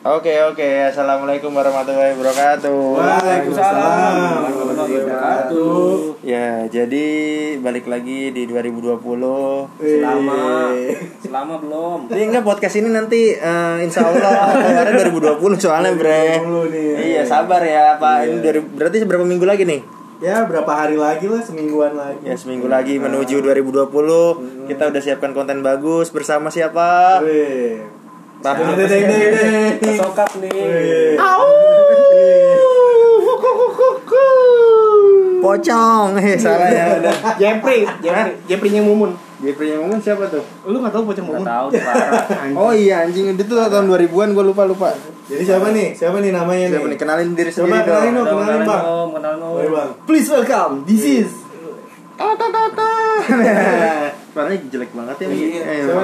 Oke oke, assalamualaikum warahmatullahi wabarakatuh. Waalaikumsalam warahmatullahi wabarakatuh. Ya, jadi balik lagi di 2020. Selama Selama belum. Ini enggak podcast ini nanti eh, insya Allah keluarnya 2020 soalnya bre. 2020 nih. Iya sabar ya Pak. Ini Iya. dari berarti berapa minggu lagi nih? ya berapa hari lagi lah semingguan lagi. Ya seminggu lagi menuju 2020 Kita udah siapkan konten bagus bersama siapa? Wih. Deng, deng, deng, deng. Sokap nih. Wih. Pocong, eh salah ya udah. Jepri, Jepri, Jeprinya Mumun. Yang ngomong siapa tuh? Lu gak tau Pocong Mumun? tahu tuh parah. Oh iya anjing itu tuh tahun 2000-an gue lupa lupa. Jadi siapa nih? Siapa nih namanya Siapa nih kenalin diri Coba sendiri kenalin dong. dong, kenalin bang. Kenalin bang. Please welcome, this is Suaranya jelek banget ya. Iya. Eh. Iya.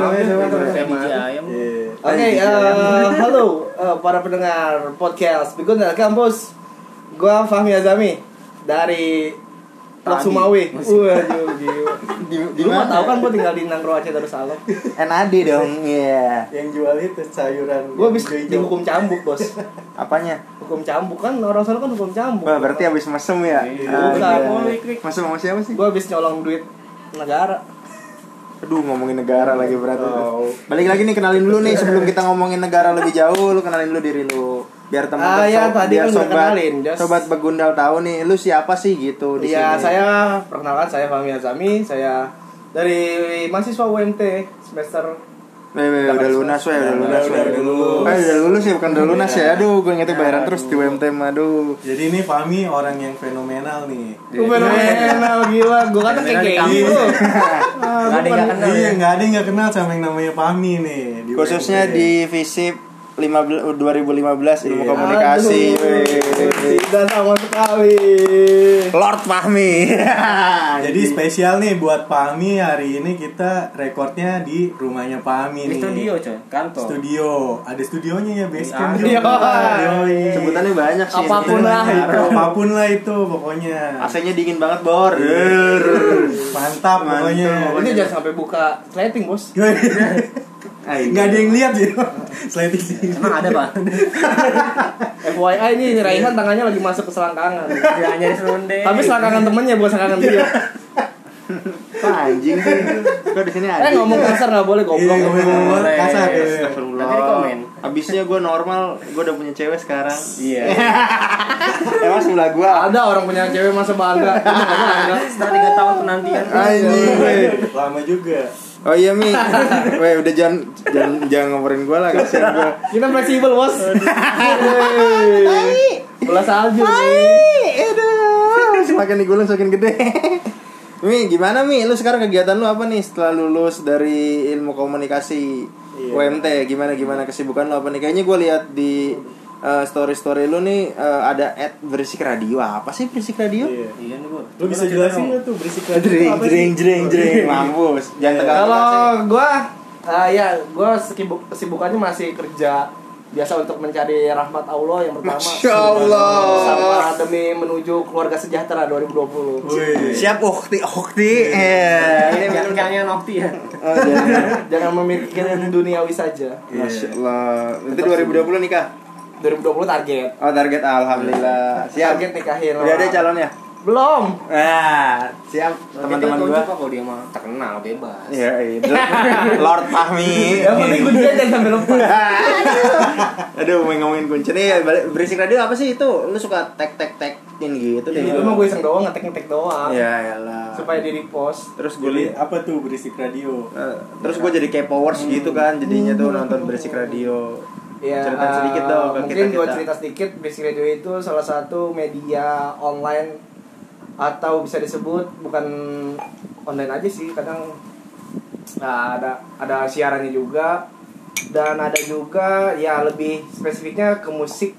Oke, eh, halo para pendengar podcast Begundal Kampus Gua Fahmi Azami dari Tadi. Sumawi Waduh, Di, di mana? tau kan gua tinggal di Nangro Aceh Darussalam NAD dong, iya. Yang jual itu sayuran. Gua habis dihukum cambuk bos Apanya? Hukum cambuk kan orang sana kan hukum cambuk Wah, berarti habis mesem ya? Iya. Ah, Bukan. iya. Mesem sama siapa sih? Gua habis nyolong duit negara Aduh, ngomongin negara lagi berarti. Oh. Balik lagi nih kenalin dulu nih sebelum kita ngomongin negara lebih jauh, lu kenalin dulu diri lu. Biar teman Ah, ya, tadi biar kan udah sobat, kenalin, just- sobat begundal tahu nih, lu siapa sih gitu di Iya, sini. saya perkenalkan saya Fahmi Azami, saya dari mahasiswa UMT semester Weh, weh, udah lunas, weh, udah lunas, Udah, weh. udah lulus. Eh, udah lulus ya, bukan udah lunas ya. Aduh, gue ingetnya bayaran terus di UMT, aduh. Jadi ini Fahmi orang yang fenomenal nih. Lu fenomenal gila, gua kata kayak kayak Fenomenal di gitu. Gak ada yang gak kenal. Iya, ya? nggak ada yang nggak kenal sama yang namanya Fahmi nih. Khususnya di FISIP 15, 2015 ilmu Iya. komunikasi. Tidak sama sekali. Lord Fahmi. Jadi spesial nih buat Fahmi hari ini kita rekornya di rumahnya Fahmi nih. studio coy, kantor. Studio. Ada studionya ya basecamp juga. Sebutannya banyak sih. Apa pun lah itu. Apa pun lah itu pokoknya. AC-nya dingin banget, Bor. Mantap pokoknya. Ini jangan sampai buka slating bos. Nggak ada yang lihat ya. Sliding sih. Emang ada pak? FYI ini Raihan tangannya lagi masuk ke selangkangan. Ya nyari serundeng. Tapi selangkangan temennya bukan selangkangan dia. Apa anjing sih? Kok di sini Eh anjing? ngomong kasar nggak boleh goblok. Iya, ngomong kasar. Astagfirullah. Nanti komen. Abisnya gue normal, gue udah punya cewek sekarang. Iya. Emang sebelah gue Ada orang punya cewek masa bangga. Setelah tiga tahun penantian. Anjing, weh. Lama juga. Oh iya Mi, weh udah jangan jangan jangan ngomporin gue lah kasihan gue. Kita fleksibel bos. Bola salju nih. Aduh, semakin digulung semakin gede. Mi, gimana Mi? Lu sekarang kegiatan lu apa nih setelah lulus dari ilmu komunikasi Iya. UMT? Gimana gimana kesibukan lu apa nih? Kayaknya gue lihat di story story lu nih eh, ada ad berisik radio. Apa sih berisik radio? Iya. Iya nih gue. Lu bisa jelasin nggak tuh berisik radio itu Jreng apa sih? jreng jreng jreng mampus. Jangan Iya. tegang. Kalau gua ah ya, gua sibuk kesibukannya masih kerja biasa untuk mencari rahmat Allah yang pertama. Masya Allah. Sama demi menuju keluarga sejahtera 2020. Wih. Siap ukti ukti. Eh, ini Jangan kayaknya Nokti ya. Oh, jangan. Jangan memikirkan duniawi saja. Masya Allah. Itu 2020 nikah. 2020 target. Oh target alhamdulillah. Siap. Target nikahin. Udah ada calonnya. Belum. Nah, siap teman-teman gua. Apa kalau dia mah terkenal bebas. Ya, itu. Lord Fahmi. Yang penting kuncinya jangan sampai lupa. Aduh, mau ngomongin kunci nih, balik- berisik radio apa sih itu? Lu suka tek tek tekin gitu deh. Itu mah gue iseng doang ngetek-ngetek doang. Ya, elah. Supaya di repost. terus gue lihat apa tuh berisik radio? eh, terus gue jadi K-powers gitu kan jadinya tuh nonton berisik radio Ya, cerita eh, sedikit dong ke mungkin gue kita cerita sedikit Basic Radio itu salah satu media online atau bisa disebut bukan online aja sih kadang nah, ada ada siarannya juga. Dan ada juga ya lebih spesifiknya ke musik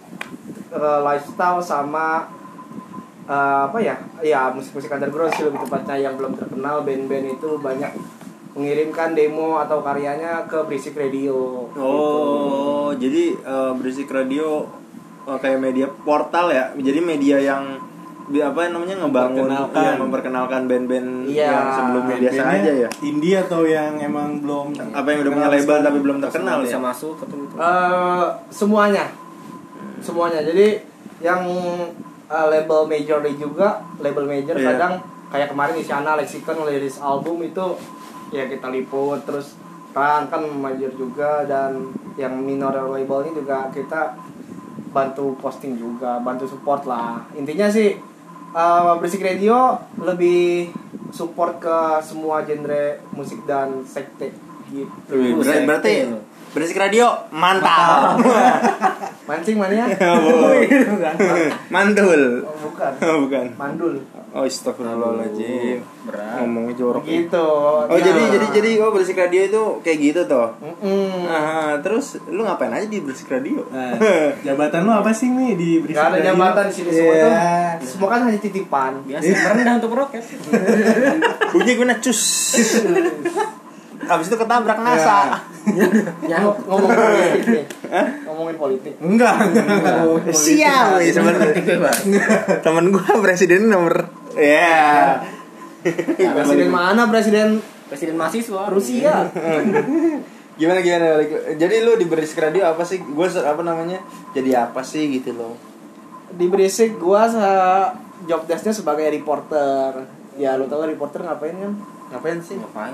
eh, lifestyle sama eh, apa ya? Ya musik-musik underground sih lebih tepatnya yang belum terkenal band-band itu banyak mengirimkan demo atau karyanya ke Berisik Radio oh jadi eh, berisik radio eh, kayak media portal ya jadi media yang bi- apa namanya ngebangun Memperkenalkan. yang memperkenalkan band-band Iya. yang sebelumnya biasa aja ya. Indie atau yang emang belum Apa yang udah punya label tapi belum terkenal bisa ya? masuk atau gitu Eh, semuanya semuanya jadi yang eh, label major juga label major Iya. kadang kayak kemarin Isyana Lexicon rilis album itu ya kita liput terus Ran kan major juga dan yang minor label ini juga kita bantu posting juga bantu support lah intinya sih eh, Berisik Radio lebih support ke semua genre musik dan sekte gitu ber- berarti iya. Berisik radio mantap. mancing mana ya Mantul. Oh, bukan Oh, bukan. mandul Oh, astagfirullahaladzim. berat Ngomongnya jorok. gitu Oh, jadi jadi jadi oh berisik radio itu kayak gitu toh. Mm-mm. Nah, terus lu ngapain aja di berisik radio? Nah, jabatan lu apa sih nih di Berisik Gak ada Radio? jabatan di sini semua Iya. tuh semua kan hanya titipan biasa merendah untuk roket Bunyi gimana cus. Habis itu ketabrak NASA. Ya Ngom- ngomongin politik nih ngomongin politik Enggak, enggak. Sial nih sebenarnya. Temen gua presiden nomor ya. presiden mana presiden presiden mahasiswa Rusia Gimana gimana. Jadi lu di berisik radio apa sih? Gua se- apa namanya? Jadi apa sih gitu loh. di berisik gua se- job desknya sebagai reporter ya lu tau reporter ngapain kan Ngapain sih? ngapain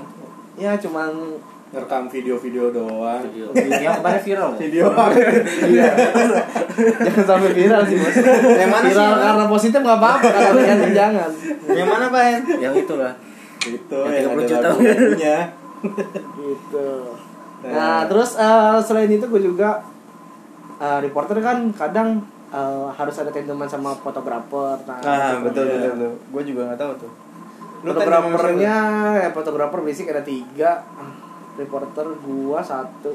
ya cuman Ngerekam video-video doang. video yang kemarin viral? Video. iya jangan sampai viral sih bos Yang mana sih? viral karena positif nggak apa-apa kalau negatif jangan Yang mana, Pak? Hen? yang itulah Itu Yang yang 30 ada juta. lagunya. gitu nah terus eh, selain itu gue juga eh, reporter kan kadang eh, harus ada tentuman sama fotografer nah, Ah, betul Iya. betul betul. Gua juga nggak tahu tuh. Fotografernya ya fotografer basic ada tiga reporter gua satu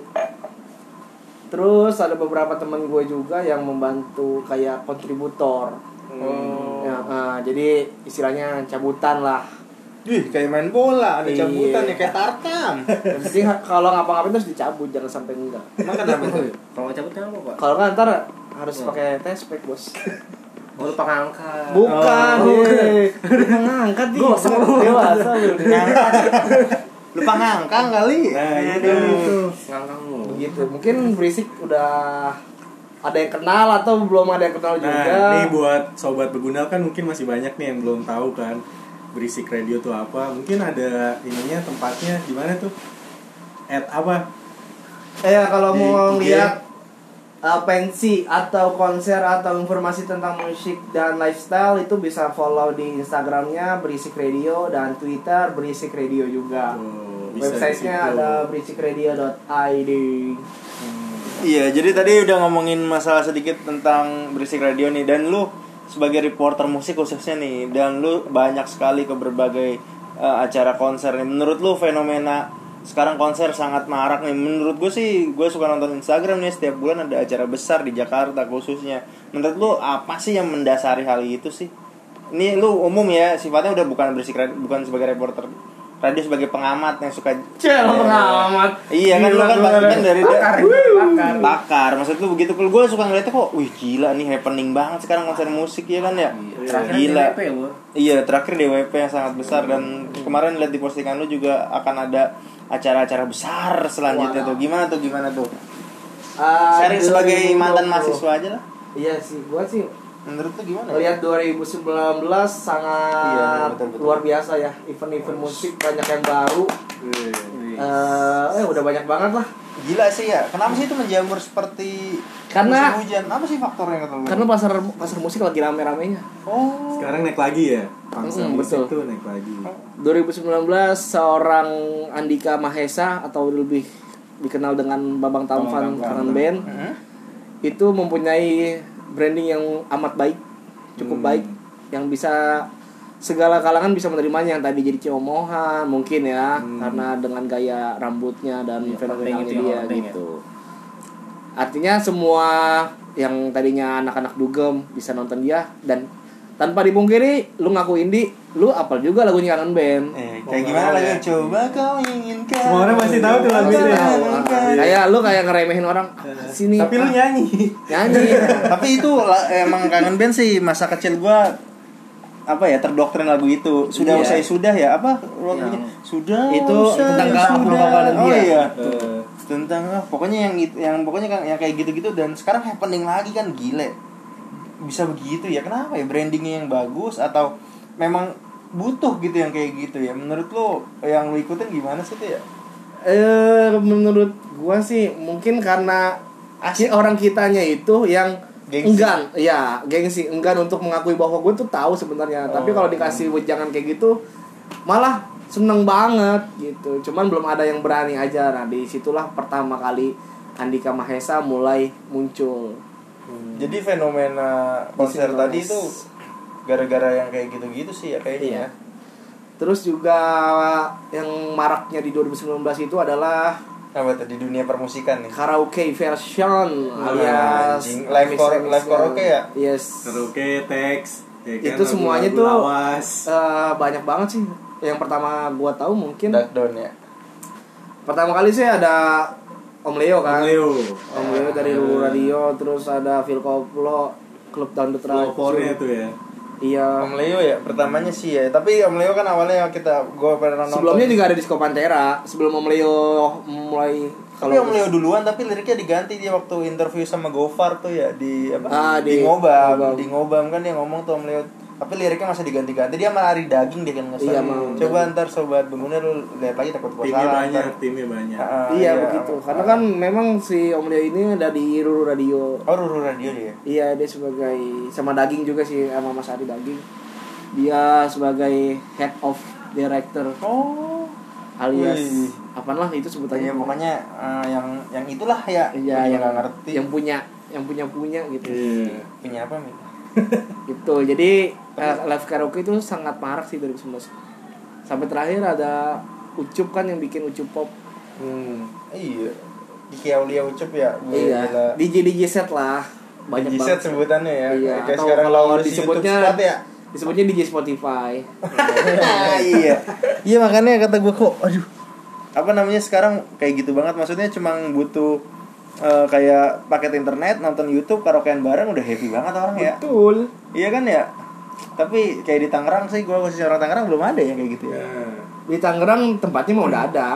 terus ada beberapa teman gue juga yang membantu kayak kontributor Oh. ya, ah, jadi istilahnya cabutan lah Wih, kayak main bola, ada Iya. cabutan ya kayak tarkam. Penting kalau ngapa-ngapain terus dicabut jangan sampai enggak Emang kenapa tuh? kalau cabutnya apa pak kalau nggak ntar harus Hmm. pakai tespek bos oh lupa ngangkat bukan Oh. eh. ngangkat nih Gosong. dewasa lu Lupa ngangkang kali. Nah, itu. Aduh. ngangkang lu begitu mungkin berisik udah ada yang kenal atau belum ada yang kenal juga Nah, nih buat sobat begunal kan mungkin masih banyak nih yang belum tahu kan berisik radio tuh apa. Mungkin ada ininya tempatnya di mana tuh? At apa? eh ya, kalau Di mau IG. lihat uh, pensi atau konser atau informasi tentang musik dan lifestyle itu bisa follow di Instagramnya berisik radio dan Twitter berisik radio juga Tuh, bisa websitenya ada berisikradio.id Iya, jadi tadi udah ngomongin masalah sedikit tentang berisik radio nih dan lu sebagai reporter musik khususnya nih dan lu banyak sekali ke berbagai eh, acara konser nih. Menurut lu fenomena sekarang konser sangat marak nih. Menurut gue sih gue suka nonton Instagram nih setiap bulan ada acara besar di Jakarta khususnya. Menurut lu apa sih yang mendasari hal itu sih? Ini lu umum ya sifatnya udah bukan berisik radio, bukan sebagai reporter radio sebagai pengamat yang suka Cel pengamat. Iya kan lu kan kan dari bakar bakar bakar maksud lu begitu. Kalau gue suka ngeliatnya kok wih gila nih happening banget sekarang konser musik ya kan ya? Terakhir gila. DWP iya terakhir DWP yang sangat besar. Dan kemarin lihat di postingan lu juga akan ada acara-acara besar selanjutnya Wow. tuh. Gimana tuh gimana tuh? Ah, sharing sebagai 2020. mantan mahasiswa aja lah. Iya sih gua sih menurut lu gimana Lihat 2019 sangat Iya, betul, betul. luar biasa ya event-event musik banyak yang baru eh eh udah banyak banget lah gila sih ya kenapa sih itu menjamur seperti Karena- musim hujan apa sih faktornya kata lu karena pasar pasar musik lagi rame-ramenya oh Sekarang naik lagi ya. Pangsa Hmm, musik betul. tuh naik lagi. 2019 seorang Andika Mahesa atau lebih dikenal dengan Babang Tampan Babang Kangen Tampan. Band Hmm? itu mempunyai branding yang amat baik cukup Hmm. baik yang bisa segala kalangan bisa menerimanya yang tadi jadi ceomohan mungkin ya Hmm. karena dengan gaya rambutnya dan Iya, fenomenalnya penting itu yang dia ya. gitu artinya semua yang tadinya anak-anak dugem bisa nonton dia dan tanpa dipungkiri lu ngaku indie lu apal juga lagunya kangen band Eh, kayak gimana lagi? ya. Coba kau inginkan. Semua orang pasti tahu tuh lagu itu ya. Tahu, ah, kayak lu kayak ngeremehin orang "Ah, sini Tapi lu ah, nyanyi. nyanyi Tapi itu emang kangen band sih masa kecil gua apa ya terdoktrin lagu itu sudah Iya. usai sudah ya apa lagunya Yang- sudah Itu usai tentang Abdul sudah. Dan oh dia. iya Eh, tentang ah, pokoknya yang yang pokoknya kan yang kayak gitu-gitu dan sekarang happening lagi kan gile bisa begitu ya kenapa ya brandingnya yang bagus atau memang butuh gitu yang kayak gitu ya menurut lo yang lo ikutin gimana sih tuh ya Eh menurut gua sih mungkin karena ki- orang kitanya itu yang Gengsi. enggan, ya gengsi enggan untuk mengakui bahwa gue tuh tahu sebenarnya. Tapi Oh. kalau dikasih wejangan kayak gitu, malah seneng banget gitu. Cuman belum ada yang berani aja. Nah di situlah pertama kali Andika Mahesa mulai muncul. Jadi fenomena konser tadi itu gara-gara yang kayak gitu-gitu sih ya kayaknya Iya. ya. Terus juga yang maraknya di 2019 itu adalah apa tuh di dunia permusikan nih karaoke version alias anjing. Live kor- live karaoke ya? Yes. karaoke teks ya kan, Itu semuanya tuh- lawas. Eh, banyak banget sih. Yang pertama gua tahu mungkin Darkdown ya pertama kali sih ada Om Leo kan. Leo Om Leo dari Lulu Radio, terus ada Phil Koplo, Klub Dangdut. Pelopornya tuh ya Iya. Om Leo ya pertamanya sih ya tapi Om Leo kan awalnya kita gue pernah nonton Sebelumnya juga ada Disco Pantera. Sebelum Om Leo mulai tapi Om Leo duluan tapi liriknya diganti dia waktu interview sama Gofar tuh ya di apa Ah, di, di ngobam Ngobam. di ngobam kan dia ngomong tuh Om Leo tapi liriknya masih diganti-ganti dia malah hari daging dia kan nggak Iya, mau. coba ntar sobat pengguna lu lihat lagi takut gua timnya salah banyak ntar. timnya banyak Ah, iya, begitu. Karena kan memang si Om Leo ini ada di Ruru Radio. oh Ruru Radio dia Iya, dia sebagai sama daging juga sih sama Mas Ari daging. Dia sebagai head of director oh alias Wih. apa lah itu sebutannya Tanya pokoknya eh, yang yang itulah ya Iya, Gua yang nggak ngerti yang punya yang punya punya gitu. Iya. punya apa Mi? Itu. Jadi eh, live karaoke itu sangat marak sih 2019. Sampai terakhir ada Ucup kan yang bikin Ucup Pop. Hmm, iya. Di Aulia Ucup ya. Iya. DJ DJ set lah. Banyak banget. set sebutannya ya. Iya, Kayak atau sekarang kalau disebutnya spot ya. disebutnya DJ Spotify. iya. Iya makanya kata gue kok aduh. Apa namanya sekarang kayak gitu banget maksudnya cuma butuh eh, kayak paket internet, nonton YouTube, karaokean bareng udah happy banget orang ya. Betul. Iya kan ya? Tapi kayak di Tangerang sih gua khususnya orang Tangerang belum ada ya kayak gitu ya. Nah, Di Tangerang tempatnya mah udah ada.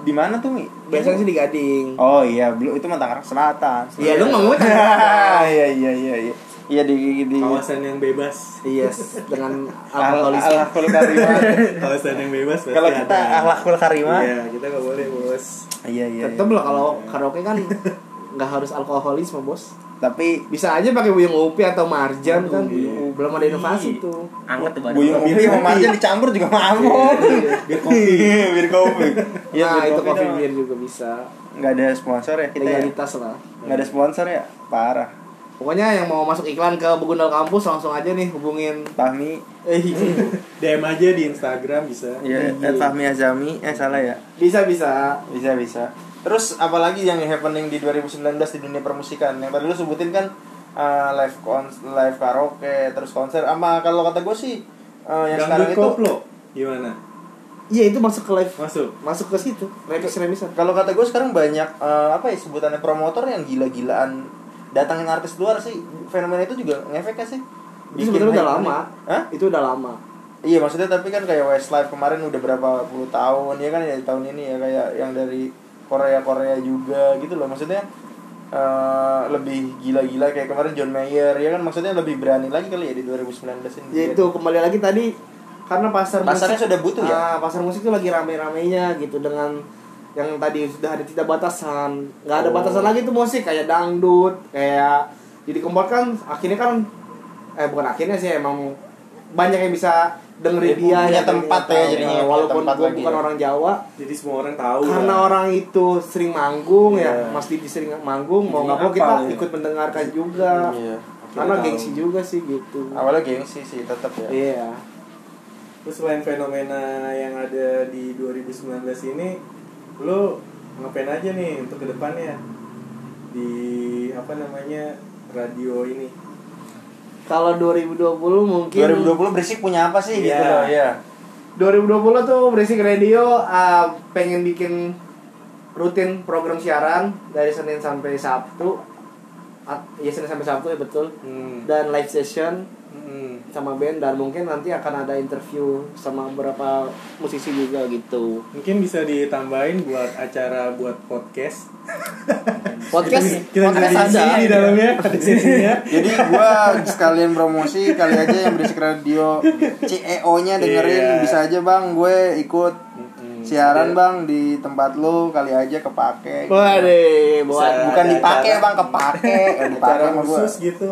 Di mana tuh, Mi? Biasanya sih di Gading. Oh iya, belum itu mah Tangerang Selatan. Iya, lu ngomongnya Iya iya iya iya. Iya di di kawasan yang bebas Iya, dengan Al- alkoholis. Alakul karimah. kawasan yang bebas Kalau kita ada. alakul karimah. iya kita nggak boleh bos Iya iya. Tetep lah kalau karaoke kan nggak harus alkoholis mah bos. Tapi Bisa aja pakai buyung upi atau marjan kan. iya. Belum ada inovasi tuh. Anget tuh badan. buyung ubi sama marjan dicampur juga mabok. biar kopi Iya, bir kopi. Iya, nah, bir itu kopi beer juga bisa. Nggak ada sponsor ya kita ya. Legalitas lah. Nggak ada sponsor ya. Parah. Pokoknya yang mau masuk iklan ke Begundal Kampus langsung aja nih hubungin Fahmi eh DM aja di Instagram bisa ya at Fahmi Azami eh salah ya bisa bisa. bisa bisa terus apalagi yang happening di 2019 di dunia permusikan? Yang tadi lu sebutin kan uh, live kons live karaoke terus konser. Sama kalau kata gue sih uh, yang sekarang itu koplo. Gimana? Iya itu masuk ke live. Masuk? Masuk ke situ. Remix remixan. kalau kata gue sekarang banyak uh, apa ya sebutannya promotor yang gila-gilaan datangin artis luar sih. Fenomena itu juga ngefek kan sih? Itu sebenarnya udah lama. Hah? Itu udah lama. Iya maksudnya tapi kan kayak Westlife kemarin udah berapa puluh tahun ya kan ya tahun ini ya kayak yang dari Korea Korea juga gitu loh maksudnya eh, lebih gila-gila kayak kemarin John Mayer ya kan maksudnya lebih berani lagi kali ya di 2019 ini. Ya itu kembali lagi tadi karena pasar Pasarnya musik sudah butuh ya? Ah, pasar musik itu lagi rame-ramenya gitu dengan yang tadi sudah ada tidak batasan nggak ada Oh. batasan lagi tuh musik kayak dangdut kayak jadi kempot kan akhirnya kan eh bukan akhirnya sih emang banyak yang bisa dengerin Ya, dia punya yang tempat tahu. ya jadinya, punya walaupun gue lagi bukan ya. orang Jawa jadi semua orang tahu karena orang itu sering manggung Iya. ya Mas Didi sering manggung mau nggak mau kita ya? ikut mendengarkan juga Iya. karena Tahu. gengsi juga sih gitu Awalnya gengsi sih tetap ya. iya terus selain fenomena yang ada di 2019 ini lo ngapain aja nih untuk ke depannya di apa namanya radio ini kalau 2020 mungkin 2020 berisik punya apa sih gitu Iya. loh ya. 2020 tuh Berisik Radio uh, pengen bikin rutin program siaran dari Senin sampai Sabtu at- ya Senin sampai Sabtu ya betul Hmm. dan live session Hmm. sama band dan mungkin nanti akan ada interview sama beberapa musisi juga gitu Mungkin bisa ditambahin buat acara buat podcast. podcast Kita podcast bisa ada di dalamnya, sesinya. Jadi gua sekalian promosi kali aja yang berisik radio CEO-nya dengerin Iya. bisa aja Bang gue ikut. Siaran Bang di tempat lu kali aja kepake. Waduh, buat. Bukan dipakai Bang, kepake. Eh, dipakai sama khusus gitu.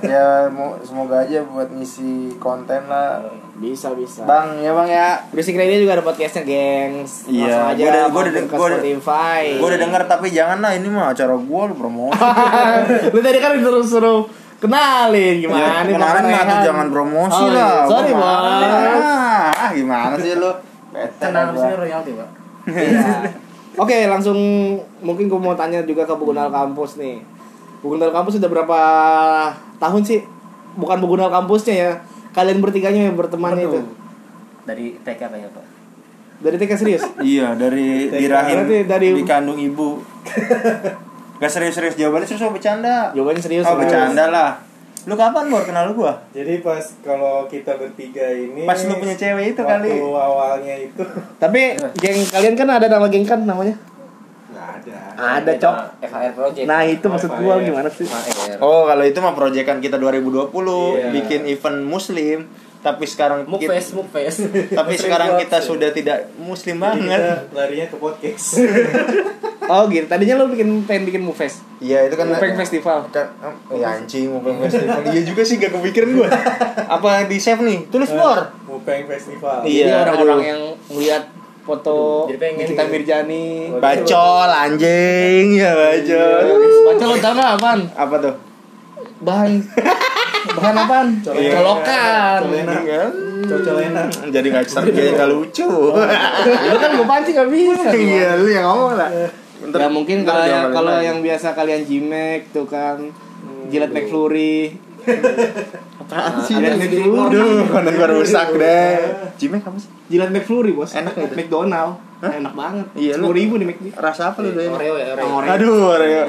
Ya mau semoga aja buat ngisi konten lah. bisa bisa. Bang, ya Bang ya. Berisik Radio juga ada podcastnya, gengs. Iya, Langsung aja gua udah- gua mampir udah- udah- Spotify. Gue udah denger tapi jangan lah ini mah acara gua lu promosi. Lu tadi kan disuruh suruh kenalin gimana? Ya, kenalin mah tuh jangan promosi Oh, iya. lah. Sorry, Gua Bos. marah. Ah, gimana sih lu? Bete Tenang sih royalti pak. Iya. Oke, langsung mungkin gue mau tanya juga ke Bugunal Kampus nih. Bugunal Kampus sudah berapa tahun sih? Bukan Bugunal Kampusnya ya. Kalian bertiganya yang bertemannya itu. Dari TK kayaknya pak. Dari TK serius? Iya, dari TK. dirahim Berarti dari- dikandung ibu. Gak serius-serius jawabannya serius apa bercanda? Jawabannya serius. Oh, serius. bercanda lah. Lu kapan baru kenal gua? Jadi pas kalau kita bertiga ini Pas lu punya cewek itu waktu kali. awalnya itu Tapi geng kalian kan ada nama geng kan namanya? nggak ada. Ada, Cok. FHR Project. Nah, itu maksud gua gimana sih? FHR. Oh, kalau itu mah proyekan kita 2020 Iya. bikin event muslim, tapi sekarang Move kita, face, move face. tapi sekarang kita sudah tidak muslim Jadi kita banget. larinya ke podcast. Oh gitu. Tadinya lu bikin pengen bikin Mufes. Iya, itu kan Mupeng Festival. kan oh, ya anjing Mupeng Festival. Iya juga sih gak kepikiran gua. Apa di save nih? Tulis bor. Mupeng Festival. Iya. Jadi orang-orang yang melihat foto Jadi pengen Nikita gitu. Mirjani. Bacol anjing, ya bacol. Baca lo tau gak apaan? Apa tuh? Bahan bahan apaan? Iya. Colokan. Colena. Cocolena. Jadi nggak seru, jadi nggak lucu. Lu kan gue pancing gak bisa. Iya, lu yang ngomong lah. Ya mungkin kalau yang kalau yang biasa kalian Jimek tuh kan Jilat McFlurry. Apaan sih? Jilat McFlurry. Aduh, konten gua rusak deh. Jimek apa sih? Jilat McFlurry, Bos. Enak itu? McDonald. Enak banget. Iya, lu- 10 ribu nih McD. Rasa apa lu doyan? Oreo ya. Oreo. Aduh, Oreo.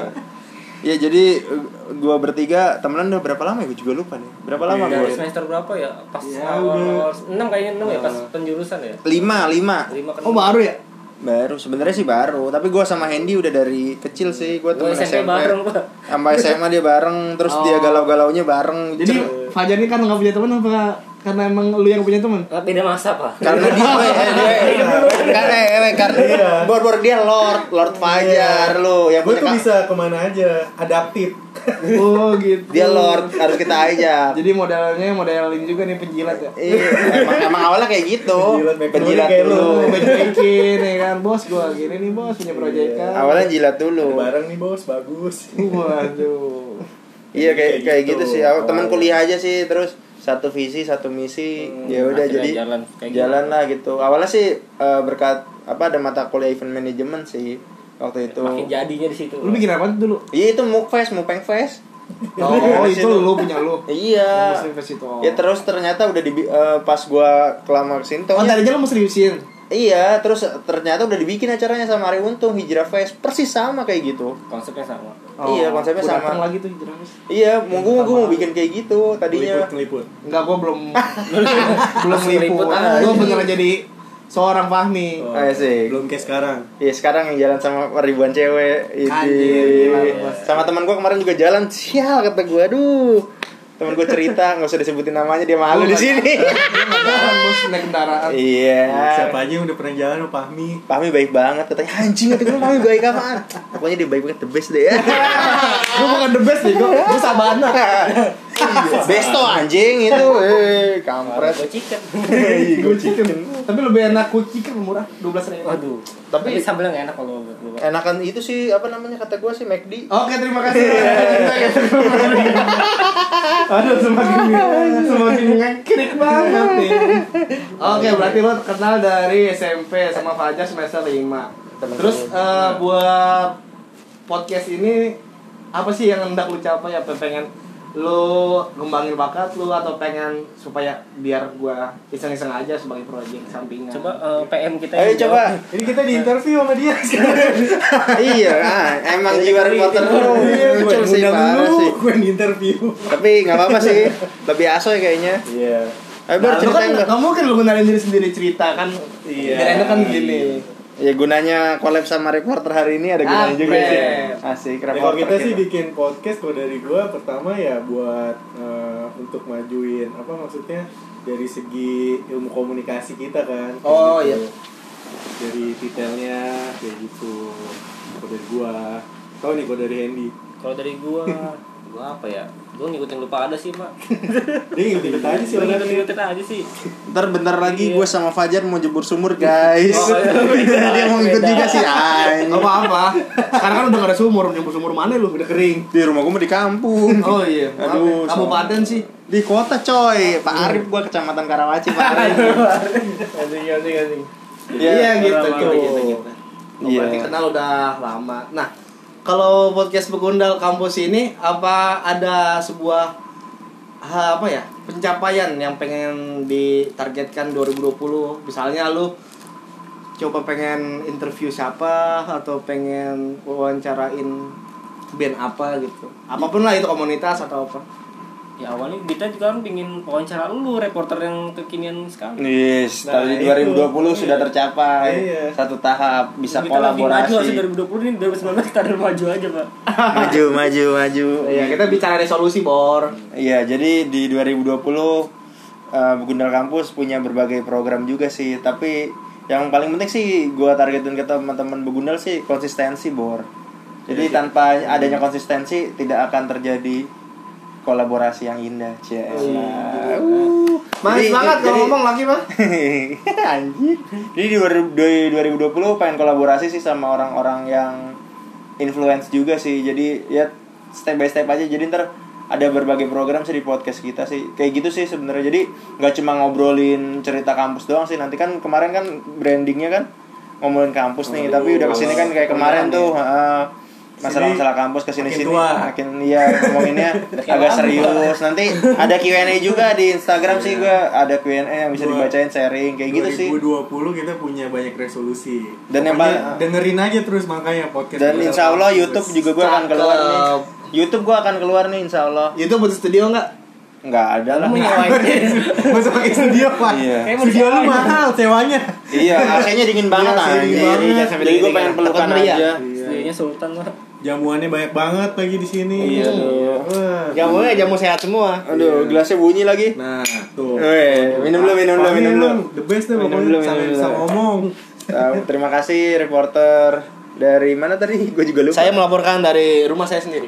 Ya jadi uh, gua bertiga temenan udah berapa lama ya? Gue juga lupa nih. Berapa lama Dari gua? semester berapa ya? Pas Ya, awal, enam kayaknya enam ya pas Ah. penjurusan ya. Lima, lima. Lima kan. Oh, baru ya? Baru sebenarnya sih baru, tapi gua sama Hendy udah dari kecil sih. Gua Gua temen SMP SMP. bareng, Pak. Sama SMA dia bareng, terus dia Oh. galau-galaunya bareng. Jadi Cer- Fajar ini kan nggak punya teman apa karena emang lu yang punya teman? Ah, Beda masa pak. karena dia eh, eh, dia karena eh, eh, karena bor bor dia Lord Lord Fajar lu yang Gue punya tuh bisa ke mana aja, adaptif. Oh gitu. dia Lord harus kita ajak Jadi modelnya modelin juga nih penjilat ya. Iya, emang, emang awalnya kayak gitu. Penjilat dulu. lu. Baik-baikin ya kan bos gua gini nih bos punya proyekan. Awalnya jilat dulu. Bareng nih bos, bagus. Waduh. Iya kayak Kayak gitu. gitu sih. Teman kuliah aja sih terus satu visi satu misi ya udah jadi jalan kayak jalan lah gitu awalnya sih eh, berkat apa ada mata kuliah event management sih waktu itu Makin jadinya di situ. Lu bikin apa dulu? iya itu mukfest mupeng fest Oh, Di itu situ. lu punya lu. iya itu. ya terus ternyata udah di pas gua kelama ke sini Oh, tadinya lu mau seriusin. Iya, terus ternyata udah dibikin acaranya sama Ari Untung Hijrah Fest persis sama kayak gitu. Konsepnya sama. Iya, konsepnya sama. lagi tuh hijrah Fest. Iya, mau gua, gua mau bikin kayak gitu tadinya. Ngeliput, ngeliput. Enggak, gua belum belum Masih meliput. liput aja. Gua beneran jadi seorang Fahmi. Oh, Ah, sih. Belum kayak sekarang. Iya, sekarang yang jalan sama ribuan cewek. Ini. Anjir, gila, bos. Sama teman gua kemarin juga jalan. Sial kata gua, aduh. Temen gue cerita, nggak usah disebutin namanya, dia malu di sini. Kendaraan bos naik kendaraan. Iya. Siapa aja yang udah pernah jalan sama Fahmi? Pahmi baik banget katanya anjing kata gue Pahmi baik apaan pokoknya dia baik banget the best deh ya Gua bukan the best nih, gua, gua sabana. besto anjing itu eh kampret Gue chicken. Gua chicken. Tapi lebih enak quick chicken murah, 12 ribu. Waduh. Tapi- Tapi sambelnya nggak enak kalau enakan itu sih apa namanya kata gue sih McD Oke, terima kasih. Aduh, semakin semakin ngekrik banget nih. Oke, berarti lo kenal dari SMP sama Fajar semester 5. Terus eh, buat podcast ini apa sih yang hendak lu capai apa pengen lu ngembangin bakat lu atau pengen supaya biar gua iseng-iseng aja sebagai proyek sampingan. Coba eh, PM kita ayo coba Ini kita di interview sama dia iya ah, emang jiwa reporter lu Iya, gua lucu sih parah lu. sih gue yang interview Tapi nggak apa-apa sih. Lebih asoy kayaknya. iya Ayo Bor, Nah, lu kan nggak mungkin lu kenalin diri sendiri cerita kan. Iya. Biar enak kan gini. Ya gunanya collab sama reporter hari ini ada gunanya Ah, juga sih. Asik, Ya, kalau reporter kita sih bikin podcast kalau dari gua pertama ya buat eh, untuk majuin apa maksudnya dari segi ilmu komunikasi kita kan. Oh, gitu. iya. Dari detailnya kayak gitu. Kalau dari gua, tahu nih kalau dari Hendy. Kalau dari gua, gua apa ya? Gua ngikutin lupa ada sih, Pak. Dia ngikutin aja sih Gua orangnya. ngikutin aja sih. Ntar bentar lagi Iya. gue sama Fajar mau jebur sumur guys. Oh, iya. Dia mau ikut Beda. juga sih. Ay. Apa apa? Sekarang kan udah gak ada sumur, nyebur sumur mana lu? Udah kering. Di rumah gue mau di kampung. Oh iya. Aduh, Kamu paten sih. Di kota coy. Pak Arif gue kecamatan Karawaci Pak Arif. Anjing. Iya, Iya gitu gitu gitu gitu. Oh, Iya. Berarti kenal udah lama. Nah, kalau podcast Begundal kampus ini apa ada sebuah apa ya pencapaian yang pengen ditargetkan 2020 misalnya lu coba pengen interview siapa atau pengen wawancarain band apa gitu. Apa pun lah itu komunitas atau apa Ya awalnya kita juga kan pingin wawancara lu, reporter yang kekinian sekali. Yes, Nah, tahun itu. 2020 sudah tercapai. Iya. Satu tahap bisa kita maju kolaborasi. harusnya 2020 ini 2019 kita udah maju aja, Pak. maju, maju, maju. ya kita bicara resolusi bor Iya, jadi di 2020 eh, Begundal Kampus punya berbagai program juga sih, tapi yang paling penting sih gua targetin ke teman-teman Begundal sih konsistensi, Bor. Jadi tanpa adanya konsistensi tidak akan terjadi kolaborasi yang indah, Cia. Uh. Mas Jadi- banget kalau ngomong lagi mah Anjir. Jadi di 2020 pengen kolaborasi sih sama orang-orang yang influence juga sih. Jadi ya step by step aja. Jadi ntar ada berbagai program sih di podcast kita sih. Kayak gitu sih sebenarnya. Jadi nggak cuma ngobrolin cerita kampus doang sih. Nanti kan kemarin kan brandingnya kan ngomongin kampus nih. Tapi udah ke sini kan kayak kemarin tuh. heeh, masalah-masalah kampus ke sini makin sini tua. makin iya ngomonginnya agak serius nanti ada Q&A juga di Instagram sih gua ada Q&A yang bisa dibacain sharing kayak gitu sih 2020 kita punya banyak resolusi. Dan yang paling- dengerin aja terus makanya podcast. dan insya Allah. YouTube juga gua akan keluar nih. YouTube gua akan keluar nih insya Allah itu butuh studio nggak nggak ada lah Masa pakai studio pak? Iya. Studio lu mahal sewanya. iya AC-nya dingin banget Iya, anjir dingin banget. Sampai jadi gua pengen pelukan aja Studionya Sultan lah. Jamuannya banyak banget lagi di sini. Iya, tuh. Wah. jamunya jamu sehat semua. Aduh gelasnya bunyi lagi. Nah, tuh. Weh, minum dulu minum dulu minum dulu. The best deh Minum pokoknya. dulu, sampai minum bisa ngomong. Terima kasih reporter. Dari mana tadi? Gue juga lupa. Saya melaporkan dari rumah saya sendiri.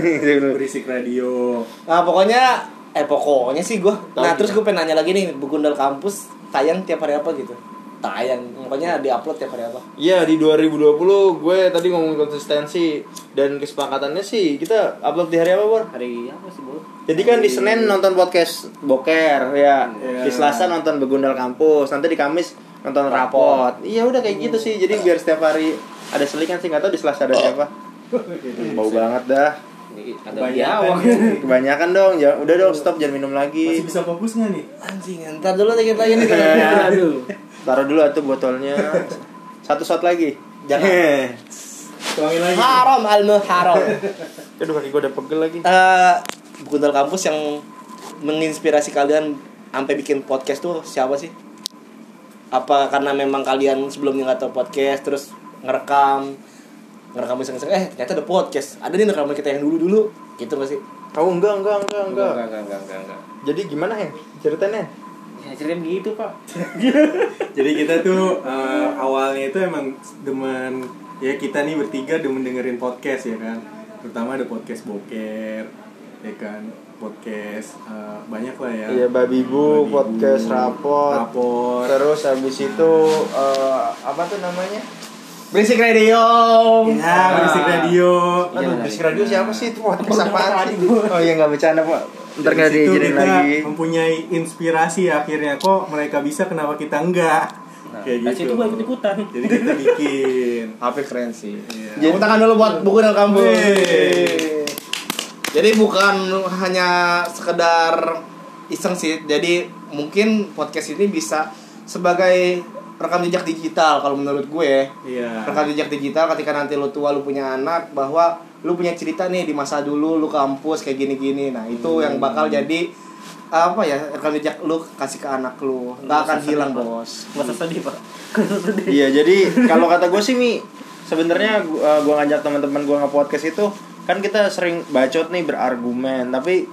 Berisik radio. nah pokoknya eh pokoknya sih gue nah terus gue pengen nanya lagi nih Begundal kampus tayang tiap hari apa gitu tayang pokoknya diupload tiap hari apa Iya di 2020 gue tadi ngomong konsistensi dan kesepakatannya sih kita upload di hari apa Bor? Hari apa sih, Bro? Jadi kan di Senin nonton podcast Boker ya, Iya. di Selasa nonton Begundal Kampus, nanti di Kamis nonton rapot. Iya udah kayak gitu sih. Jadi biar setiap hari ada selingan sih nggak tahu di Selasa ada siapa. Bau banget dah. Kebanyakan. biawak. Kebanyakan dong, ya udah dong stop jangan minum Masih lagi. bisa fokus nggak nih? anjing ntar dulu dikit lagi nih Aduh. Taruh dulu atuh botolnya. Satu shot lagi. Jangan. Tuangin lagi. haram al haram Aduh kaki gue udah pegel lagi. eh Begundal kampus yang menginspirasi kalian sampai bikin podcast tuh siapa sih? Apa karena memang kalian sebelumnya nggak tahu podcast terus ngerekam ngerekam iseng-iseng eh ternyata ada podcast ada nih rekaman kita yang dulu dulu gitu nggak sih Oh enggak enggak enggak enggak. Enggak, enggak, enggak, enggak, enggak. Jadi gimana ya ceritanya? Ya ceritain gitu, Pak. Jadi kita tuh eh, awalnya itu emang demen ya kita nih bertiga demen dengerin podcast ya kan. Terutama ada podcast boker, ya kan, podcast eh, banyak lah ya. Iya babi bu, podcast rapot. rapor. Terus habis itu eh, apa tuh namanya? Berisik radio Ya, berisik radio. Aduh, berisik radio siapa sih itu podcast apaan sih? Oh iya nggak bercanda pak. Ntar nggak diajarin lagi. mempunyai inspirasi akhirnya kok mereka bisa kenapa kita enggak. Nah, Kayak dari gitu. situ gua ikut-ikutan. Jadi kita bikin. HP keren sih Iya. Jadi- tangan dulu buat buku dan kampus Wey. jadi bukan hanya sekedar iseng sih jadi mungkin podcast ini bisa sebagai rekam jejak digital kalau menurut gue. Iya. rekam jejak digital ketika nanti lu tua lu punya anak bahwa lu punya cerita nih di masa dulu lu kampus kayak gini-gini. Nah itu yang bakal jadi apa ya rekam jejak lu kasih ke anak lu. Nggak akan hilang bos. Masa sedih pak. Iya, jadi kalau kata gue sih Mi, sebenarnya gua, gua ngajak teman-teman gua nge-podcast itu kan kita sering bacot nih berargumen, tapi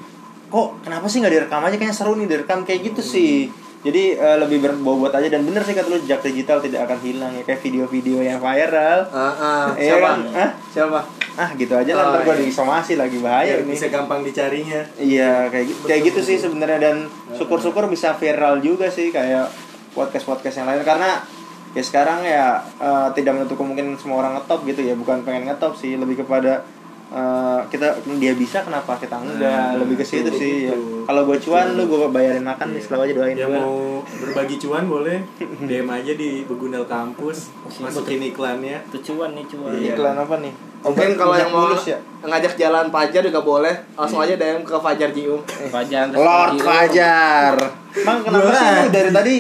kok kenapa sih nggak direkam aja? Kayaknya seru nih direkam kayak gitu sih. Jadi eh, lebih berbobot aja dan bener sih kata lu jejak digital tidak akan hilang ya kayak video-video yang viral. Ah, ah. Iya siapa kan? Hah? siapa Ah gitu aja lah Oh, ntar iya. disomasi lagi bahaya Biar ini. bisa gampang dicarinya. Iya kayak gitu, kayak gitu sih sebenarnya dan syukur-syukur bisa viral juga sih kayak podcast-podcast yang lain karena ya sekarang ya eh, tidak menutup kemungkinan semua orang ngetop gitu ya bukan pengen ngetop sih lebih kepada eh, kita dia bisa kenapa kita enggak? Nah, lebih ke situ sih. ya. kalau gue cuan lu gue bayarin makan nih selalu aja doain Yang gua. mau berbagi cuan boleh. DM aja di Begundal Kampus, masukin iklannya. Itu cuan nih cuan. Iya. iklan apa nih? Mungkin kalau yang mau mulus ya? ngajak jalan Fajar juga boleh. Langsung aja DM ke Fajar Jium Fajar Lord Fajar. Bang kenapa sih dari tadi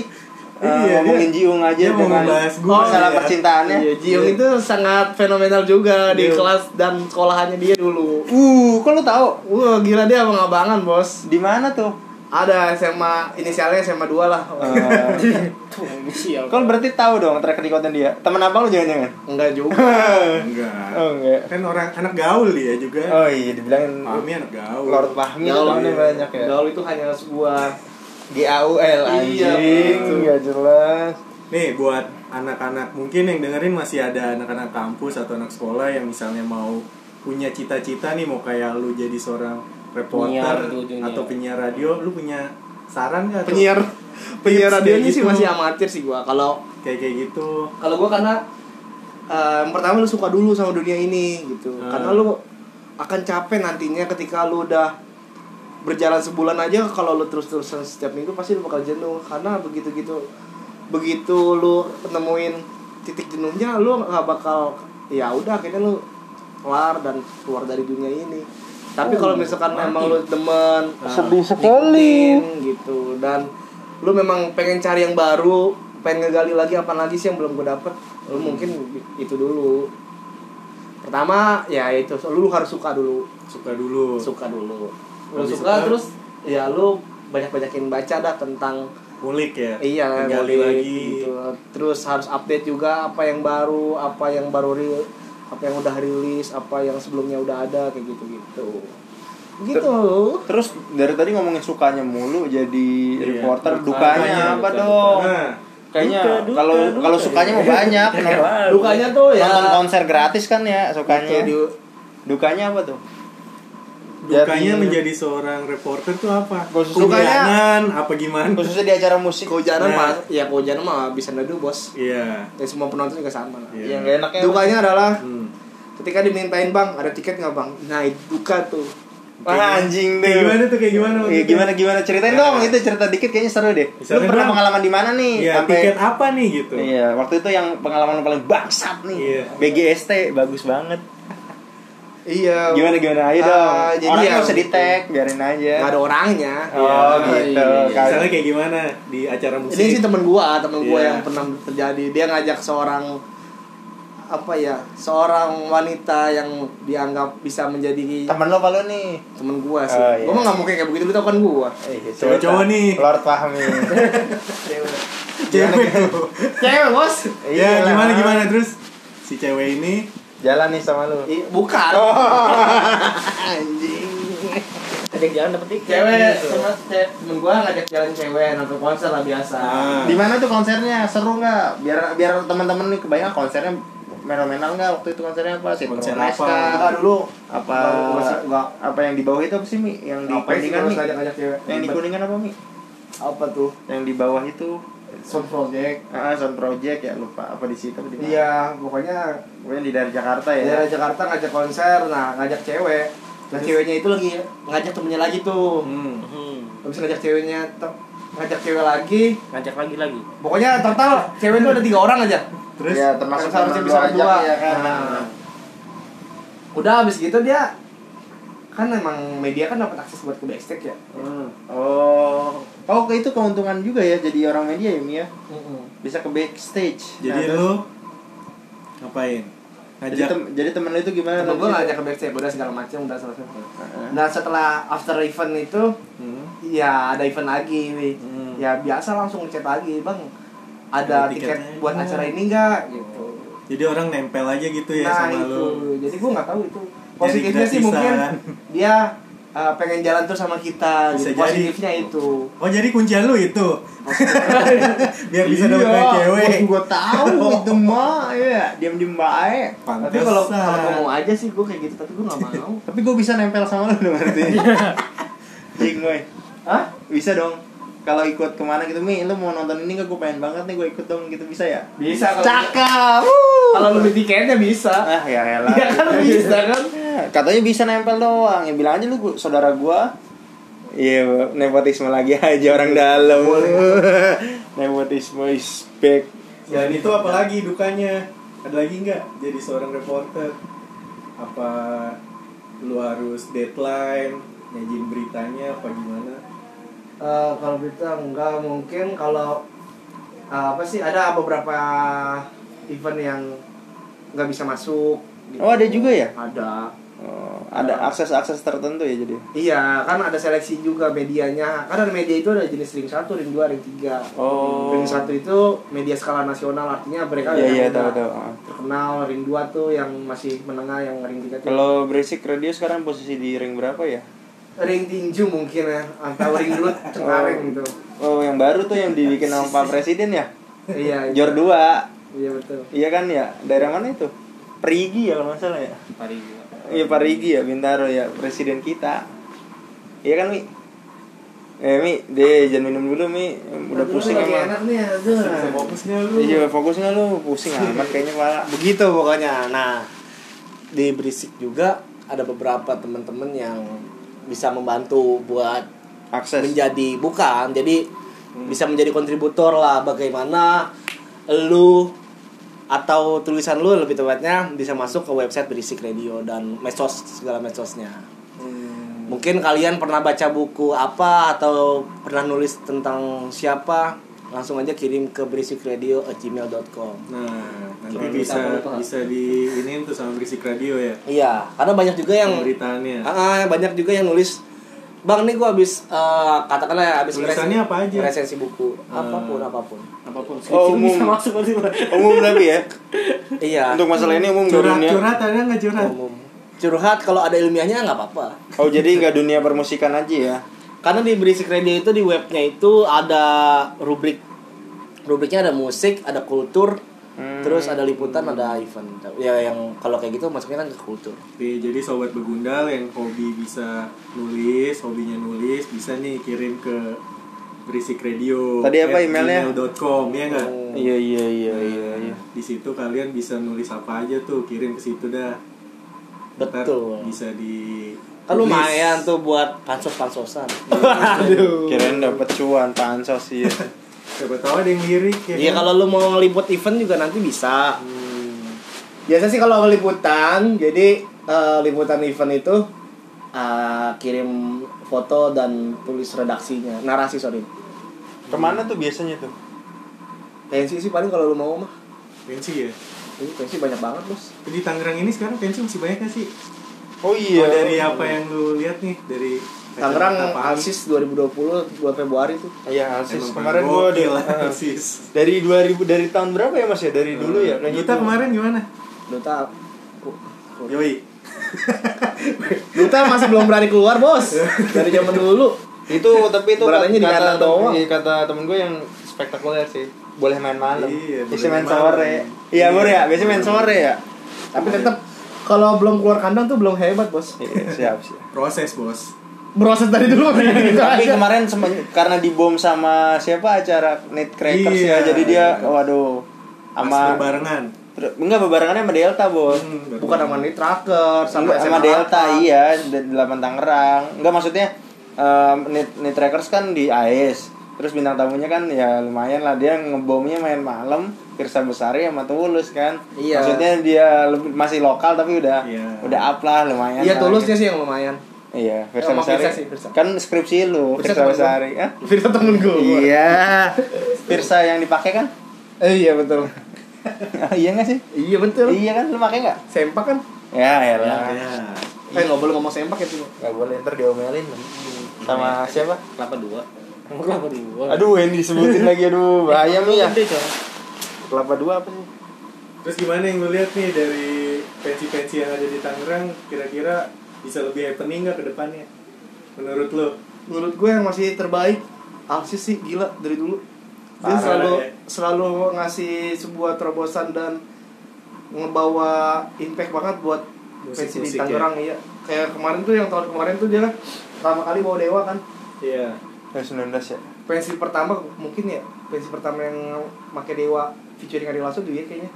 eh, Iya, ngomongin dia- Jiung aja dia dengan gua, masalah ya. percintaannya Iya, Jiung itu sangat fenomenal juga di Iya. kelas dan sekolahannya dia dulu. Uh, kok lu tahu? Wah, gila dia abang-abangan, Bos. Di mana tuh? Ada SMA inisialnya SMA 2 lah. Eh, Tuh sial Kau berarti tahu dong track recordnya dia. Temen abang lu jangan-jangan? Enggak juga. Enggak. Oh enggak. Kan orang anak gaul dia juga. Oh iya dibilangin Fahmi anak gaul. Lord Fahmi Gaul, iya. banyak ya. Gaul itu hanya sebuah G A U L Iya, anjing. betul. Enggak jelas. Nih buat anak-anak mungkin yang dengerin masih ada anak-anak kampus atau anak sekolah yang misalnya mau punya cita-cita nih mau kayak lu jadi seorang reporter Penyiar ujungnya. atau penyiar radio, lu punya saran gak? tuh? penyiar penyiar radionya kayak sih gitu. masih amatir sih gua. Kalau kayak kayak gitu. kalau gua karena eh, yang pertama lu suka dulu sama dunia ini gitu. Hmm. Karena lu akan capek nantinya ketika lu udah berjalan sebulan aja kalau lu terus-terusan setiap minggu pasti lu bakal jenuh. Karena begitu gitu begitu lu nemuin titik jenuhnya lu nggak bakal ya udah akhirnya lu kelar dan keluar dari dunia ini. Tapi kalau misalkan emang lu demen Sedih ikutin gitu dan lu memang pengen cari yang baru pengen ngegali lagi apa lagi sih yang belum gue dapet lu mungkin itu dulu. Pertama ya itu lu harus suka dulu. Suka dulu. suka dulu lu Habis suka suka? terus ya lu banyak banyakin baca dah tentang Ngulik ya. iya Gali lagi. gitu. terus harus update juga apa yang baru apa yang baru real apa yang udah rilis apa yang sebelumnya udah ada kayak gitu gitu gitu Terus dari tadi ngomongin sukanya mulu jadi Iya, reporter dukanya, dukanya apa duka, dong? Nah, Kayaknya kalau kalau sukanya mau banyak. nonton- dukanya tuh ya Nonton konser gratis kan ya sukanya. Gitu, Dukanya apa tuh? Dukanya Jadi- menjadi seorang reporter tuh apa? Khusus- Kehujanan, apa gimana? Khususnya di acara musik. kehujanan Nah. mah ya kehujanan mah bisa neduh bos Iya. dan semua penonton juga sama lah Iya. Yang gak enaknya dukanya adalah Hmm. ketika dimintain bang ada tiket nggak bang nah itu duka tuh Wah, anjing deh. Kayak gimana tuh kayak gimana? Maksudnya? gimana gimana ceritain Nah. dong itu cerita dikit kayaknya seru deh. Misalnya Lu pernah dong. pengalaman di mana nih? Iya, tiket apa nih gitu? Iya, waktu itu yang pengalaman paling bangsat nih. Iya. BGST bagus banget. Iya Gimana gimana ayo Ah, dong. jadi Orangnya ya usah di gitu. tag, biarin aja. nggak ada orangnya Oh, Iya. gitu. Iya. Kali- Misalnya kayak gimana di acara musik? ini sih temen gua temen gua Iya. yang pernah terjadi dia ngajak seorang apa ya seorang wanita yang dianggap bisa menjadi Temen lo apa lo nih? temen gua sih Oh, iya. gua mah nggak mungkin kayak begitu lu tau kan gua Eh, Cowok-cowok nih. Lord Fahmi. Cewek tuh. cewek bos Ya, Iya. gimana gimana terus si cewek ini Jalan nih sama lu. Ih, bukan Oh. anjing yang jalan dapet tiket cewek gitu. temen, ce- temen gua ngajak jalan cewek nonton konser lah biasa Ah. Di mana tuh konsernya? Seru nggak? Biar biar teman-teman nih kebayang konsernya fenomenal nggak waktu itu konsernya apa? Konser Synchronize apa? dulu apa Enggak, masih apa yang di bawah itu apa sih mi yang di sih kuningan mi yang di kuningan apa mi apa tuh yang di bawah itu sound project. Ah sound project ya lupa apa di situ di iya pokoknya pokoknya di dari Jakarta ya. dari Jakarta ngajak konser nah ngajak cewek. Nah ceweknya itu lagi ngajak temennya lagi tuh. Hmm. Hmm. habis ngajak ceweknya ngajak cewek lagi. Ngajak lagi lagi? Pokoknya total cewek itu ada tiga orang aja. Terus? Ya termasuk teman bisa berdua. ya kan? Nah. udah habis gitu dia kan emang media kan dapat akses buat ke backstage ya? Hmm. oh Oh, itu keuntungan juga ya jadi orang media ya, Mi ya. Bisa ke backstage. Jadi Nah, lu ngapain? jadi, tem- jadi temen lu itu gimana? Temen gue ngajak ke backstage udah segala macam udah selesai. Heeh. Nah setelah after event itu Hmm. ya ada event lagi nih. Hmm. Ya biasa langsung ngechat lagi bang. Ada Ada tiket tiketnya. buat Oh. acara ini enggak gitu. Jadi orang nempel aja gitu ya nah sama itu. lu. Jadi gue nggak tahu itu. Positifnya sih mungkin dia uh, pengen jalan terus sama kita. Bisa gitu. jadi. Positifnya itu. Oh jadi kuncian lu itu. Biar bisa dapat Iya, banyak cewek. gua tahu itu mah ya diam-diam baik. Tapi kalau kalau gue mau aja sih gue kayak gitu tapi gue nggak mau. Tapi gue bisa nempel sama lu dong berarti. Jing gue. Hah? Bisa dong. Kalau ikut ke mana gitu, Mi, lu mau nonton ini gak? Gue pengen banget nih, gue ikut dong gitu bisa ya? Bisa kalau Cakep. kalau lu beli tiketnya bisa. Ah ya elah. Iya kan bisa kan? Katanya bisa nempel doang. Ya bilang aja lu saudara gua. Iya, nepotisme lagi aja orang dalam. nepotisme is back. Dan itu apalagi dukanya? Ada lagi nggak jadi seorang reporter? Apa lu harus deadline, nyajin beritanya apa gimana? Eh, kalau kita enggak mungkin kalau eh, apa sih ada beberapa event yang nggak bisa masuk. gitu. Oh, ada juga ya? Ada. Oh, ada akses-akses tertentu ya jadi. Iya, kan ada seleksi juga medianya. Kan ada media itu ada jenis ring 1, ring 2, ring 3. Oh. Ring 1 itu media skala nasional artinya mereka Iya, yang iya, udah tahu, tahu. Ah. terkenal. Ring 2 tuh yang masih menengah yang ring 3 tuh. Kalau Berisik Radio sekarang posisi di ring berapa ya? Ring tinju mungkin ya atau ring dulu cengkareng gitu. Oh, yang baru tuh yang dibikin sama Pak Presiden ya? Iya. iya. Jor 2. Iya betul. Iya kan ya? Daerah mana itu? Perigi ya kalau nggak salah ya? Iya Parigi ya Bintaro ya presiden kita. Iya kan Mi? Eh Mi, deh jangan minum dulu Mi. Udah Aduh, pusing emang. enak nih, aduh. Bisa fokus nggak lu? Iya fokus nggak lu? Pusing amat kayaknya pala. Begitu pokoknya. Nah, di Berisik juga ada beberapa teman-teman yang bisa membantu buat Akses. menjadi bukan jadi bisa menjadi kontributor lah bagaimana lu atau tulisan lu lebih tepatnya bisa masuk ke website Berisik Radio dan medsos segala medsosnya Hmm. mungkin kalian pernah baca buku apa atau pernah nulis tentang siapa langsung aja kirim ke berisikradio@gmail.com Nah, nanti Kirim bisa apa, bisa di ini tuh sama berisik radio ya. iya karena banyak juga yang Pemberitaannya. Ah, ah, banyak juga yang nulis Bang nih gua habis eh, katakanlah habis Tulisannya apa aja? resensi buku Ah. apa pun apa pun apa pun Oh, umum. bisa masuk Umum tapi ya. iya Untuk masalah ini umum Curhat dunia. curhat ada nggak curhat? umum curhat kalau ada ilmiahnya nggak apa-apa Oh jadi nggak dunia permusikan aja ya? Karena di berisik radio itu di webnya itu ada rubrik rubriknya ada musik ada kultur Hmm. terus ada liputan ada event ya yang kalau kayak gitu masuknya kan ke kultur Oke, jadi sobat begundal yang hobi bisa nulis, hobinya nulis, bisa nih kirim ke berisik radio. Tadi apa emailnya? gmail.com ya nggak? Iya iya iya iya. iya. Di situ kalian bisa nulis apa aja tuh, kirim ke situ dah. Ntar Betul. bisa di kan lumayan tuh buat pansos pansosan Kirain dapat cuan pansos iya. Siapa tahu ada yang lirik ya. Iya kan? kalau lu mau ngeliput event juga nanti bisa. Biasa sih kalau ngeliputan, jadi eh, liputan event itu eh, kirim foto dan tulis redaksinya, narasi sorry. Ke mana tuh biasanya tuh? Pensi sih paling kalau lu mau mah. pensi ya. Ini pensi banyak banget bos. Di Tangerang ini sekarang pensi masih banyak gak sih? Oh iya. Oh, dari apa yang lu lihat nih dari Tangerang? Alsis 2020 2 Februari tuh. Iya, Alsis kemarin gua di Alsis. dari 2000 dari tahun berapa ya Mas ya? Dari dulu ya. Duta tuh. kemarin gimana? Duta Yoi. Duta masih belum berani keluar bos. Dari zaman dulu. itu tapi itu Berananya di kata doang. iya, kata temen gue yang spektakuler sih boleh main malam Iya, bisa boleh main sore iya Iya. bor ya biasanya main sore ya Tapi tetap kalau belum keluar kandang tuh belum hebat bos. iya siap siap Proses, Bos. Proses dari dulu gitu tapi aja. kemarin semen- karena dibom sama siapa acara Net Crackers Iya. ya jadi dia waduh sama berbarengan. Ter- enggak bebarengannya sama Delta bos Hmm, Bukan sama nih tracker sama, sama, sama Delta iya delapan Tangerang enggak maksudnya eh, Net, Net Trackers kan di AS terus bintang tamunya kan ya lumayan lah dia ngebomnya main malam Kirsa Besari sama Tulus kan Iya. maksudnya dia lebih, masih lokal tapi udah Iya. udah up lah lumayan Iya tulusnya gitu. sih yang lumayan. Iya, Firsa Sama Besari. Firsa sih, Firsa. Kan skripsi lu, Firsa Firsa. Besari. Hah? Firsa temen gue Iya. Firsa yang dipakai kan? eh, iya betul iya nggak sih? iya betul Iya kan, lu pakai nggak? sempak kan Ya, ya Ya, lah. ya. eh nggak boleh ngomong sempak ya tuh Gak boleh ntar diomelin. Sama siapa? Kelapa dua. Kelapa dua. Aduh, yang disebutin lagi aduh, bahaya lu ya. Kelapa dua apa sih? Terus gimana yang lu lihat nih dari pensi-pensi yang ada di Tangerang kira-kira bisa lebih happening nggak ke depannya? Menurut lu? menurut gue yang masih terbaik Alsis sih gila dari dulu dia Parah, selalu ya. selalu ngasih sebuah terobosan dan ngebawa impact banget buat pensi di ya. Tangerang iya kayak kemarin tuh yang tahun kemarin tuh dia pertama kali bawa dewa kan Iya. Ya 19 ya. pensi pertama mungkin ya pensi pertama yang pakai dewa featuring Ari Lasso dia kayaknya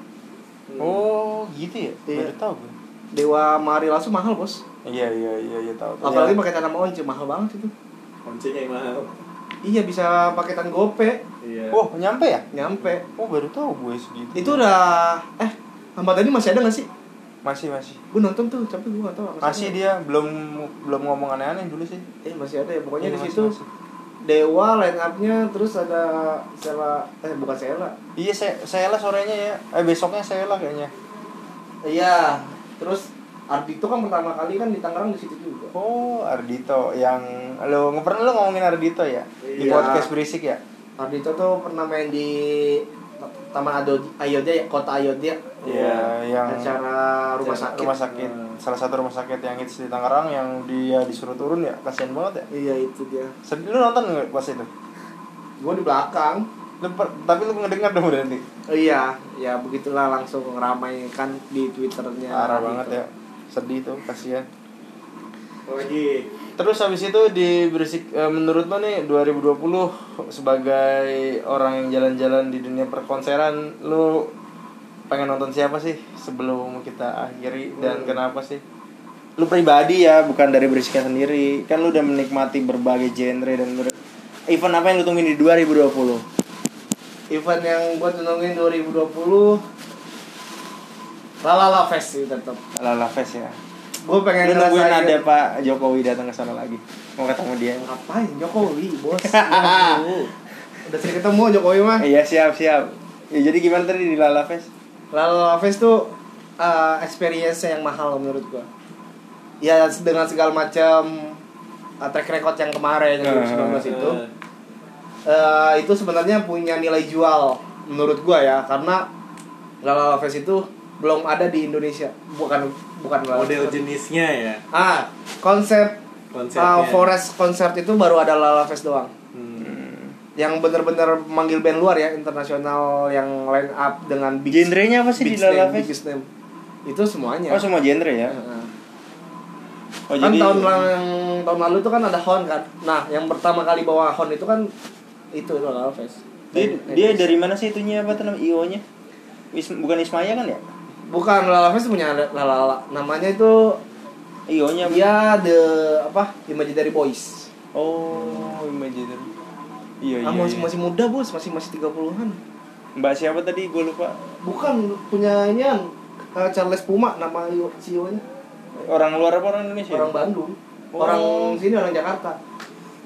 Oh, gitu ya? Iya. Baru tahu gue. dewa sama Ari Lasso mahal bos Iya, iya, iya, iya tahu. apalagi pakai tanam once mahal banget itu Oncenya yang mahal. iya bisa paketan gope Iya. Oh, nyampe ya? nyampe Oh, baru tahu gue segitu. itu udah eh Ahmad Dhani masih ada gak sih masih masih. gue nonton tuh tapi gue gak tau Masih dia belum belum ngomong aneh-aneh dulu sih. eh masih ada ya pokoknya Iya, di masih, situ masih. Dewa line up-nya terus ada Sela eh bukan Sela Iya, saya lah sorenya ya. Eh besoknya lah kayaknya. iya terus Ardito kan pertama kali kan di Tangerang di situ juga Oh, Ardito yang lo pernah lo ngomongin Ardito ya di Iya. podcast berisik ya? Ardito tuh pernah main di Taman Ado Ayodhya ya kota Ayodhya. Iya, yang acara rumah sakit. rumah sakit. Salah satu rumah sakit yang hits di Tangerang yang dia disuruh turun ya kasihan banget ya. Iya itu dia. Sedih lu nonton nggak pas itu? Gue di belakang. Lu, per- tapi lu ngedengar dong berarti? Oh, iya ya begitulah langsung ramaikan di twitternya parah Ardito. banget ya. Sedih tuh kasihan. Lagi. Terus habis itu di berisik eh, menurut lo nih 2020 sebagai orang yang jalan-jalan di dunia perkonseran lu pengen nonton siapa sih sebelum kita akhiri? Dan kenapa sih? Lu pribadi ya bukan dari berisiknya sendiri. Kan lu udah menikmati berbagai genre dan ber- event apa yang lu tungguin di 2020 event yang gue nungguin 2020 Lalala Fest sih tetap Lala Fest ya gue pengen lu nungguin ngerasain- ada Pak Jokowi datang ke sana lagi. Mau ketemu dia. Ngapain Jokowi bos? Udah sering ketemu Jokowi mah. Iya siap siap. Ya jadi gimana tadi di Lala Fest? Lalala Fest tuh uh, experience yang mahal menurut gue ya dengan segala macam uh, track record yang kemarin yang 2019 itu Eh, Eh, itu sebenarnya punya nilai jual menurut gua ya karena Lalala Fest itu belum ada di Indonesia. Bukan bukan model Fest. jenisnya ya. ah konsep Konsepnya. uh, Forest Concert itu baru ada Lalala Fest doang Hmm. yang bener-bener manggil band luar ya internasional yang line up dengan big Genrenya apa sih di big Lala name, Fest? biggest name. itu semuanya Oh semua genre ya? Heeh. Oh kan jadi tahun lalu yang tahun lalu itu kan ada Hon kan nah yang pertama kali bawa Hon itu kan itu Lalala Fest dia, dia dari mana sih itunya apa tuh namanya IO nya? Is, bukan Ismaya kan ya? Bukan Lala Fest punya Lala namanya itu IO nya dia the apa Imaginary Boys. Oh Imaginary. Iya iya. ah, masih iya. masih muda bos, masih masih 30-an. Mbak siapa tadi gue lupa. Bukan punyanya uh, Charles Puma nama Io- CEO-nya. Orang luar apa orang Indonesia? Orang Bandung. Oh. Orang sini orang Jakarta.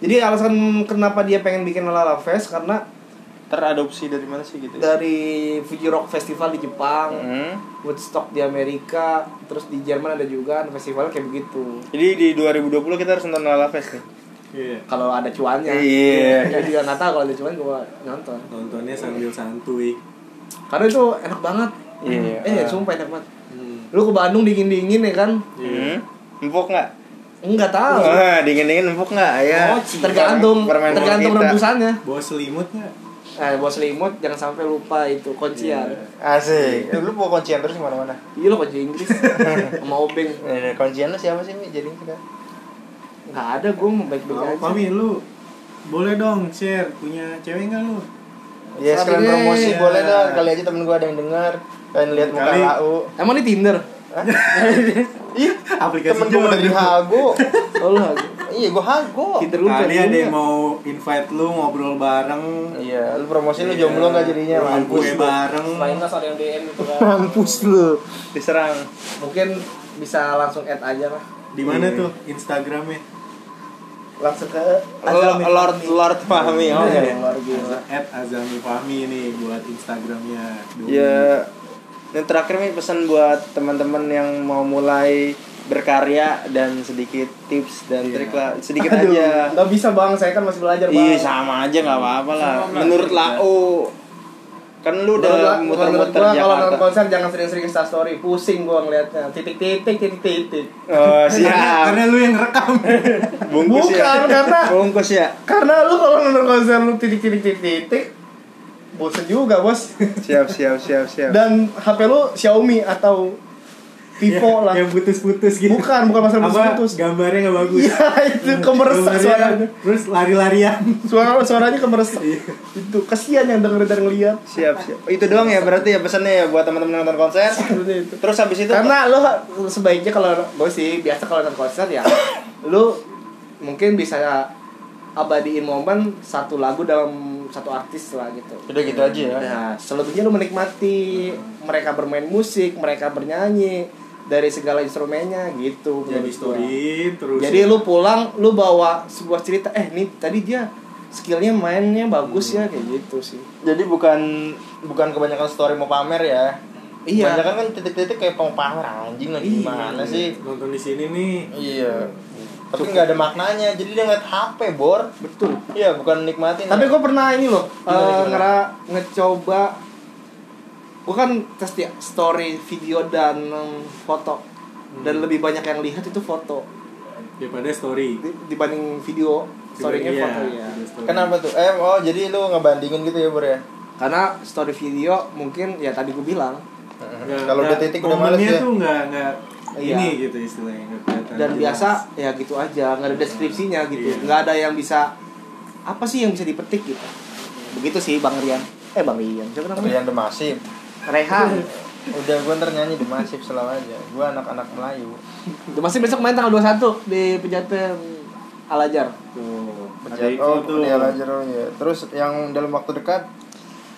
Jadi alasan kenapa dia pengen bikin Lala Fest karena Teradopsi dari mana sih gitu? dari Fuji Rock Festival di Jepang, Hmm. Woodstock di Amerika, terus di Jerman ada juga festival kayak begitu. Jadi di 2020 kita harus nonton Lala Fest nih. Iya. Kalau ada cuannya. Iya. Gue juga nggak tahu kalau ada cuan gue nonton. Nontonnya sambil santuy. Karena itu enak banget. Iya. Eh, sumpah enak banget. Hmm. Lu ke Bandung dingin-dingin ya kan? Iya. Hmm. Empuk nggak? Enggak tahu. Wah, dingin-dingin empuk nggak? Ya. Oh, tergantung tergantung rebusannya. Bawa selimut nggak? Eh, bos selimut jangan sampai lupa itu kuncian. Iya. Asik. Eh, Lu bawa kuncian terus ke mana-mana? Iya lo kunci Inggris sama obeng. Eh, kuncian lu siapa sih Mi? Jadi kita. Enggak ada gue mau baik-baik Oh, aja. Pami lu boleh dong share punya cewek nggak lu? Ya sekalian Sabi deh. promosi boleh dong. Kali aja temen gua ada yang denger. Kalian lihat muka lau. Emang di Tinder? Ih, Aplikasi temen gua dari Hago. Oh lu aja. iya, gua Hago. Tinder lu Kali ada yang mau invite lu ngobrol bareng. Iya, lu promosi lu jomblo nggak jadinya? Mampus gue bareng. Selain tas ada yang DM gitu kan. Mampus lu. Diserang. Mungkin bisa langsung add aja lah. Di mana Iya. tuh Instagramnya? langsung ke Lord Lord, Lord Fahmi oh Iya, ya. luar gila. At Azami Fahmi nih buat Instagramnya. Dulu. Ya, yang terakhir nih pesan buat teman-teman yang mau mulai berkarya dan sedikit tips dan Iya. trik lah sedikit Aduh, aja. nggak bisa bang saya kan masih belajar bang Iya sama aja nggak apa-apa lah. Menurut Lau kan lu udah muter-muter gua kalau nonton Jakarta. konser jangan sering-sering Insta story pusing gua ngeliatnya titik-titik titik-titik Oh Karena, siap. karena lu yang rekam. Bungkus ya. Bukan, karena- bungkus ya. karena lu kalau nonton konser lu titik-titik-titik bosen juga bos Siap siap siap siap. dan HP lu Xiaomi atau Vivo lah Yang putus-putus gitu. bukan bukan masalah Apa putus gambarnya nggak bagus. iya itu kemeresak suaranya Terus lari-larian. suara suaranya kemeresak Iya. itu kasihan yang denger dan ngeliat Siap siap. Oh, itu doang ya berarti ya pesannya ya buat teman-teman nonton konser. Itu. Terus habis itu karena lo sebaiknya kalau gue sih biasa kalau nonton konser ya lu mungkin bisa abadiin momen satu lagu dalam satu artis lah gitu udah gitu aja ya. nah selebihnya lu menikmati mereka bermain musik mereka bernyanyi dari segala instrumennya gitu Jadi story terus. jadi lu pulang lu bawa sebuah cerita eh nih tadi dia skillnya mainnya bagus ya kayak gitu sih Jadi bukan bukan kebanyakan story mau pamer ya. Iya. Kebanyakan kan titik-titik kayak mau pamer anjing lagi Iya. gimana sih? nonton di sini nih. Iya. Tapi nggak ada maknanya. Jadi dia ngeliat HP, Bor. betul Iya, bukan nikmatin. Tapi gue pernah ini loh, Gimana, eh, ngera ngecoba. Gue kan tes ya, story, video dan foto. Dan lebih banyak yang lihat itu foto Daripada story. Di- dibanding video. Storynya Iya, foto ya. story. Kenapa tuh? Eh, oh jadi lu ngebandingin gitu ya, Bor ya? Karena story video mungkin ya tadi gue bilang Kalau udah titik udah males ya. tuh nggak nggak Iya. ini gitu istilahnya dan jelas. biasa ya gitu aja nggak ada deskripsinya gitu Iya. nggak ada yang bisa apa sih yang bisa dipetik gitu begitu sih bang Rian eh bang Rian siapa namanya Rian The Massive. Rehan Udah gue ntar nyanyi The Massive selalu aja. Gue anak-anak Melayu. Itu masih besok main tanggal 21 di Pejaten Alajar tuh Pejat- oh, tuh di Al-Azhar, oh iya. Terus yang dalam waktu dekat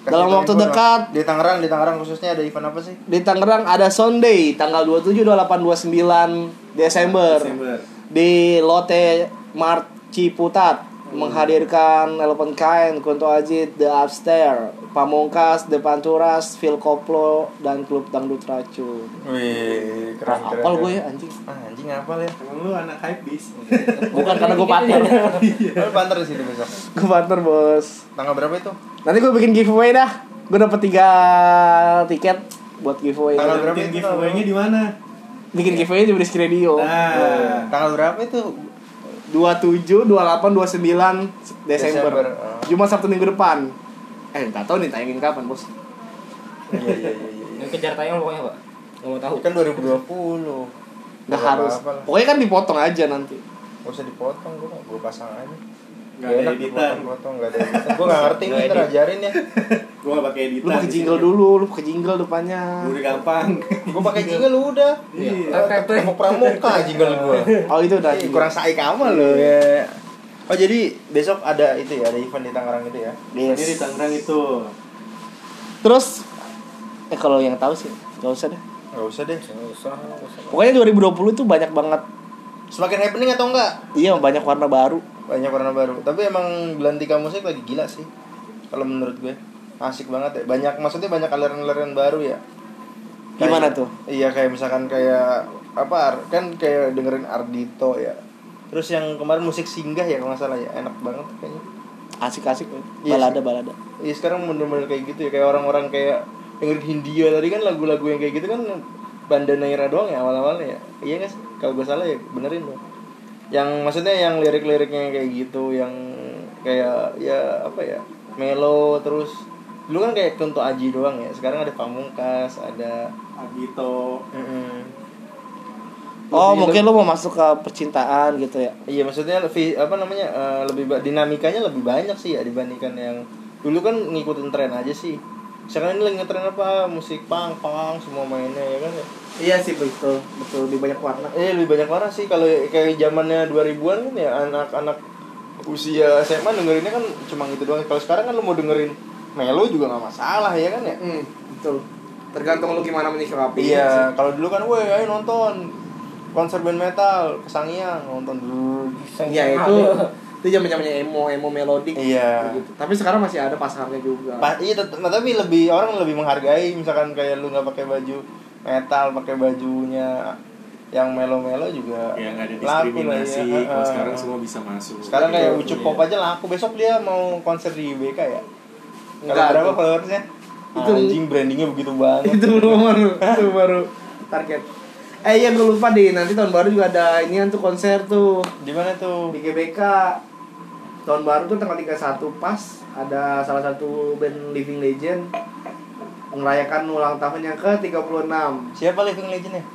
Dalam waktu dekat. di Tangerang, di Tangerang khususnya ada event apa sih? di Tangerang ada Sunday tanggal 27 28 29 Desember, Desember di Lotte Mart Ciputat menghadirkan Elephant Kain, Kunto Ajit, The Upstairs, Pamungkas, The Panturas, Phil Koplo dan Klub Dangdut Racun. Wih, keren Nah, keren. apal gue ya anjing. Ah, anjing apal ya? emang lu anak hype bis Bukan karena gue partner. Lu banter di sini besok. gue partner, Bos. Tanggal berapa itu? Nanti gue bikin giveaway dah. Gue dapet tiga tiket buat giveaway. Tanggal berapa bikin itu? giveaway-nya di mana Bikin giveaway di Brisk Radio. nah Tanggal berapa itu? 27, 28, 29 Desember. Desember, oh. Jumat Sabtu minggu depan. Eh, nggak tahu nih tayangin kapan, Bos. Iya iya iya iya. Yang kejar tayang pokoknya pak. Nggak mau tahu. Ini kan 2020. Nggak harus. Pokoknya kan dipotong aja nanti. Gak usah dipotong, gue gue pasang aja. Nggak ada editan. nggak ada editan. Gue gak ngerti nih, Nggak ntar ajarin ya. gua nggak pakai editan Lu pakai di jingle dulu, lu pakai jingle depannya. udah gampang Gue pakai jingle lu udah. Iya. Eh, Tepuk pramuka jingle gue. Oh, itu udah. Kurang sai kamu lo ya. Oh jadi besok ada itu ya, ada event di Tangerang itu ya. ini di Tangerang itu Terus eh kalau yang tahu sih, nggak usah deh. Gak usah deh. Gak usah. nggak usah. Pokoknya 2020 itu banyak banget. Semakin happening atau enggak? Iya, banyak warna baru. Banyak warna baru. Tapi emang Belantika musik lagi gila sih. Kalau menurut gue asik banget ya. Banyak maksudnya banyak aliran-aliran baru ya. Gimana Kayak- tuh? Iya kayak misalkan kayak apa kan kayak dengerin Ardito ya. Terus yang kemarin musik singgah ya kalau nggak salah ya enak banget kayaknya. Asik-asik. Iya Balada, balada. Iya sekarang bener-bener kayak gitu ya kayak orang-orang kayak dengerin Hindia tadi kan lagu-lagu yang kayak gitu kan Banda Naira doang ya awal-awalnya ya iya nggak sih kalau gue salah ya benerin dong yang maksudnya yang lirik-liriknya kayak gitu yang kayak ya apa ya melo terus dulu kan kayak Kunto Aji doang ya sekarang ada Pamungkas ada Agito mm-mm. Oh, Lebih- mungkin lu mau masuk ke percintaan gitu ya. Iya maksudnya lebih apa namanya eh, lebih ba- dinamikanya lebih banyak sih ya dibandingkan yang dulu kan ngikutin tren aja sih. Sekarang ini lagi ngetren apa musik punk punk semua mainnya ya kan ya. Iya sih betul, betul lebih banyak warna. Eh lebih banyak warna sih kalau kayak zamannya 2000-an kan ya anak-anak usia SMA dengerinnya kan cuma gitu doang. Kalau sekarang kan lu mau dengerin melo juga nggak masalah ya kan ya. Hmm, betul. Tergantung lu gimana menyikapi. Iya, kalau dulu kan weh ayo nonton. konser band metal ke Sangiang nonton dulu. ya itu itu zaman zamannya emo emo melodik. Iya. gitu. tapi sekarang masih ada pasarnya juga. Pa- iya nah, tapi lebih orang lebih menghargai misalkan kayak lu nggak pakai baju metal pakai bajunya yang melo-melo juga ya nggak ada laku lah diskriminasi. ya. kalau sekarang semua bisa masuk. Sekarang kayak Iya. ucup pop aja laku. Besok dia mau konser di BK ya? Kalau berapa followersnya? Itu- anjing brandingnya begitu banget. Itu baru itu baru target. Eh iya gue lupa deh. Nanti tahun baru juga ada ini tuh konser tuh. Di mana tuh? Di GBK tahun baru tuh tanggal 31 pas ada salah satu band Living Legend merayakan ulang tahun yang ke-36 siapa living legendnya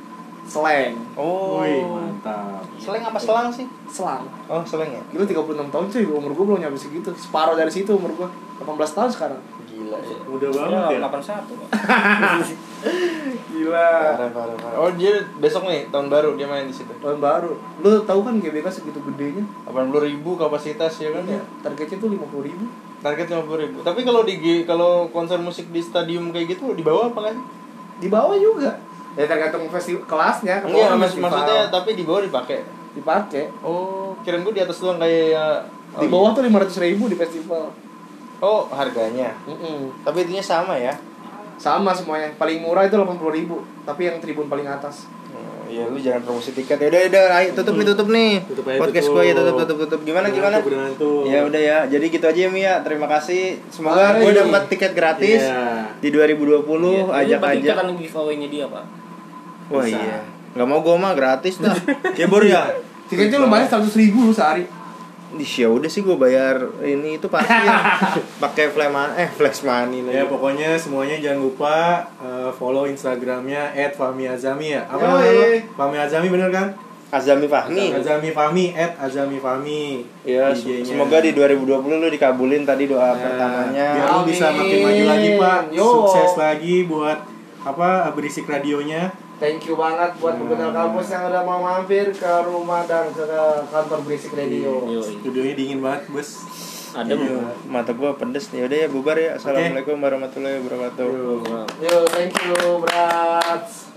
Slang. Oh Wih, mantap. seleng apa selang sih? Selang. Oh seleng ya? Gila 36 tahun cuy, umur gue belum nyampe segitu. Separuh dari situ umur gue 18 tahun sekarang. Gila ya mudah Ya, banget ya. 81 Pak. Gila. Parah parah parah. Oh dia besok nih tahun baru dia main di situ. Tahun baru. Lu tahu kan GBK segitu gedenya? 80 ribu kapasitas ya kan ya? Targetnya tuh 50 ribu. Target 50 ribu. Tapi kalau di kalau konser musik di stadium kayak gitu di bawah apa kan Di bawah juga. Ya tergantung festival kelasnya kan mas, maksudnya tapi di bawah dipakai. Dipakai. Oh, kirain gue di atas doang kayak oh, Di bawah tuh 500 ribu di festival. Oh, harganya. Mm-mm. Tapi intinya sama ya. Sama semuanya Paling murah itu 80 ribu Tapi yang tribun paling atas Oh, Iya, lu jangan promosi tiket. Ya udah, udah, ayo tutup nih, tutup nih. Tutup aja, Podcast tutup. gue ya tutup, tutup, tutup. Gimana, gimana? Ya udah ya. Jadi gitu aja ya, Mia. Terima kasih. Semoga gue dapat tiket gratis Iya. di 2020. Iya, ajak lupa aja. ikatan giveaway-nya dia, Pak. Wah Bisa. iya. Gak mau gue mah gratis dah. ya Bor ya. Tiketnya lumayan 100 ribu lu sehari ya udah sih gue bayar ini itu pasti ya. pakai money eh flash money Ya lagi. pokoknya semuanya jangan lupa uh, follow Instagramnya @famiazami ya. Apa namanya? Fahmi Azami bener kan? Azami Fahmi. Azami Fahmi @azami Fahmi. Ya, semoga di 2020 lu dikabulin tadi doa Nah, pertamanya. Biar lu bisa makin maju lagi Pak. Yo. Sukses lagi buat apa berisik radionya. Thank you banget buat pendengar kampus yang udah mau mampir ke rumah dan ke kantor Berisik Radio. Yo, Studionya dingin banget, Bos. Adem. Iya. Mata gua pedes nih. Udah ya bubar ya. Assalamualaikum warahmatullahi wabarakatuh. Yo. Yo, thank you, brats.